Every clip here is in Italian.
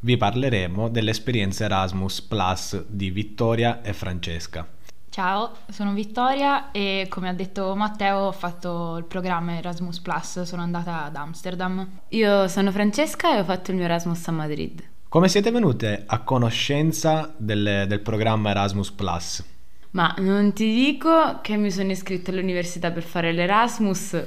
vi parleremo dell'esperienza Erasmus Plus di Vittoria e Francesca. Ciao, sono Vittoria e come ha detto Matteo ho fatto il programma Erasmus Plus, sono andata ad Amsterdam. Io sono Francesca e ho fatto il mio Erasmus a Madrid. Come siete venute a conoscenza del, del programma Erasmus Plus? Ma non ti dico che mi sono iscritta all'università per fare l'Erasmus,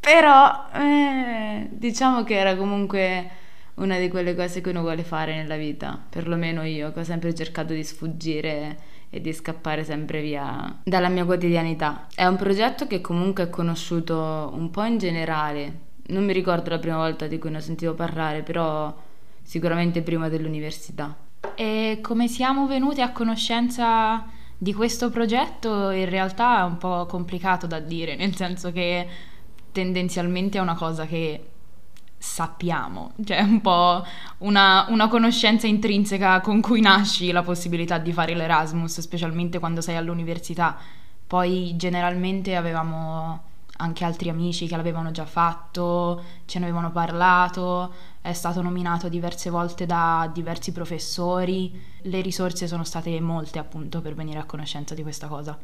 però eh, diciamo che era comunque una di quelle cose che uno vuole fare nella vita, perlomeno io, che ho sempre cercato di sfuggire e di scappare sempre via dalla mia quotidianità. È un progetto che comunque è conosciuto un po' in generale, non mi ricordo la prima volta di cui ne ho sentito parlare, però sicuramente prima dell'università. E come siamo venute a conoscenza di questo progetto in realtà è un po' complicato da dire, nel senso che tendenzialmente è una cosa che sappiamo, cioè un po' una, una, conoscenza intrinseca con cui nasci la possibilità di fare l'Erasmus, specialmente quando sei all'università. Poi generalmente avevamo anche altri amici che l'avevano già fatto, ce ne avevano parlato, è stato nominato diverse volte da diversi professori, le risorse sono state molte appunto per venire a conoscenza di questa cosa.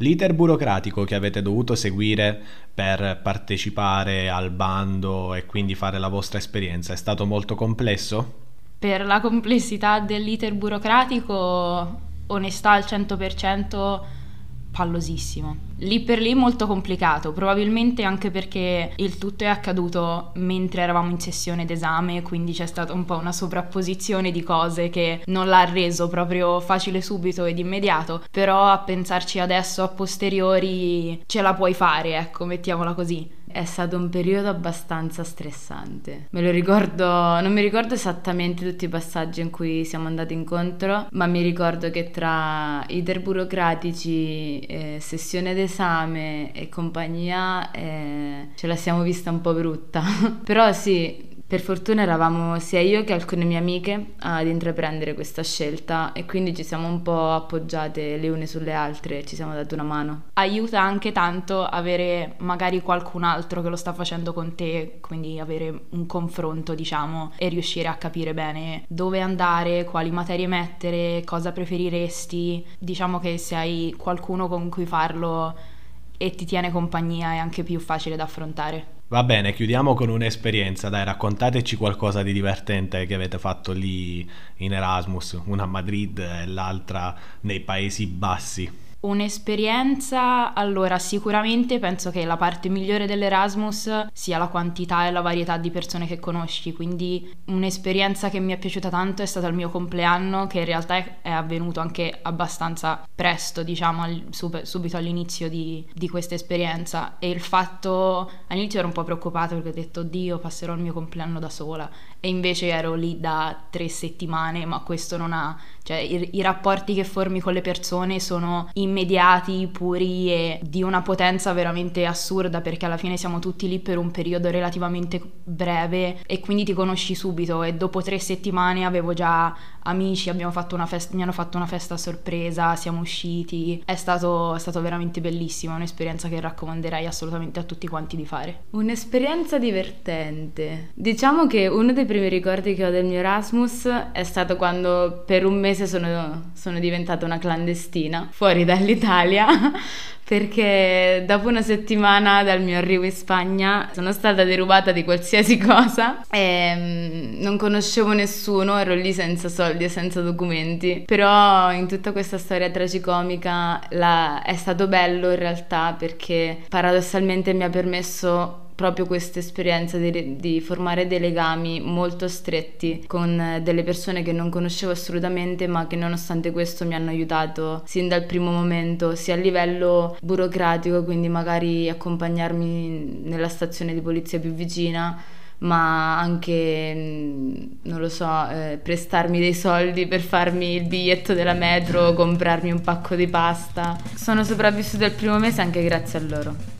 L'iter burocratico che avete dovuto seguire per partecipare al bando e quindi fare la vostra esperienza è stato molto complesso? Per la complessità dell'iter burocratico, onestà al 100%, pallosissimo. Lì per lì molto complicato, probabilmente anche perché il tutto è accaduto mentre eravamo in sessione d'esame, quindi c'è stata un po' una sovrapposizione di cose che non l'ha reso proprio facile subito ed immediato, però a pensarci adesso a posteriori ce la puoi fare, ecco, mettiamola così. È stato un periodo abbastanza stressante. Me lo ricordo, non mi ricordo esattamente tutti i passaggi in cui siamo andati incontro, ma mi ricordo che tra iter burocratici, eh, sessione d'esame e compagnia eh, ce la siamo vista un po' brutta. Però sì, per fortuna eravamo sia io che alcune mie amiche ad intraprendere questa scelta e quindi ci siamo un po' appoggiate le une sulle altre ci siamo date una mano. Aiuta anche tanto avere magari qualcun altro che lo sta facendo con te, quindi avere un confronto, diciamo, e riuscire a capire bene dove andare, quali materie mettere, cosa preferiresti. Diciamo che se hai qualcuno con cui farlo e ti tiene compagnia è anche più facile da affrontare. Va bene, chiudiamo con un'esperienza, dai, raccontateci qualcosa di divertente che avete fatto lì in Erasmus, una a Madrid e l'altra nei Paesi Bassi. Un'esperienza, allora sicuramente penso che la parte migliore dell'Erasmus sia la quantità e la varietà di persone che conosci, quindi un'esperienza che mi è piaciuta tanto è stata il mio compleanno che in realtà è, avvenuto anche abbastanza presto, diciamo al, sub, subito all'inizio di, di questa esperienza. E il fatto, all'inizio ero un po' preoccupata perché ho detto Dio passerò il mio compleanno da sola. E invece ero lì da tre settimane ma questo non ha, cioè i, i rapporti che formi con le persone sono immediati, puri e di una potenza veramente assurda perché alla fine siamo tutti lì per un periodo relativamente breve e quindi ti conosci subito e dopo tre settimane avevo già amici, festa, mi hanno fatto una festa a sorpresa, siamo usciti, è stato, è stato veramente bellissimo, un'esperienza che raccomanderei assolutamente a tutti quanti di fare. Un'esperienza divertente. Diciamo che uno dei primi ricordi che ho del mio Erasmus è stato quando per un mese sono, sono diventata una clandestina fuori dall'Italia perché dopo una settimana dal mio arrivo in Spagna sono stata derubata di qualsiasi cosa e mm, non conoscevo nessuno, ero lì senza soldi e senza documenti, però in tutta questa storia tragicomica la... è stato bello in realtà perché paradossalmente mi ha permesso proprio questa esperienza di, di, formare dei legami molto stretti con delle persone che non conoscevo assolutamente ma che nonostante questo mi hanno aiutato sin dal primo momento sia a livello burocratico quindi magari accompagnarmi nella stazione di polizia più vicina ma anche, mm, non lo so, eh, prestarmi dei soldi per farmi il biglietto della metro, comprarmi un pacco di pasta. Sono sopravvissuta il primo mese anche grazie a loro.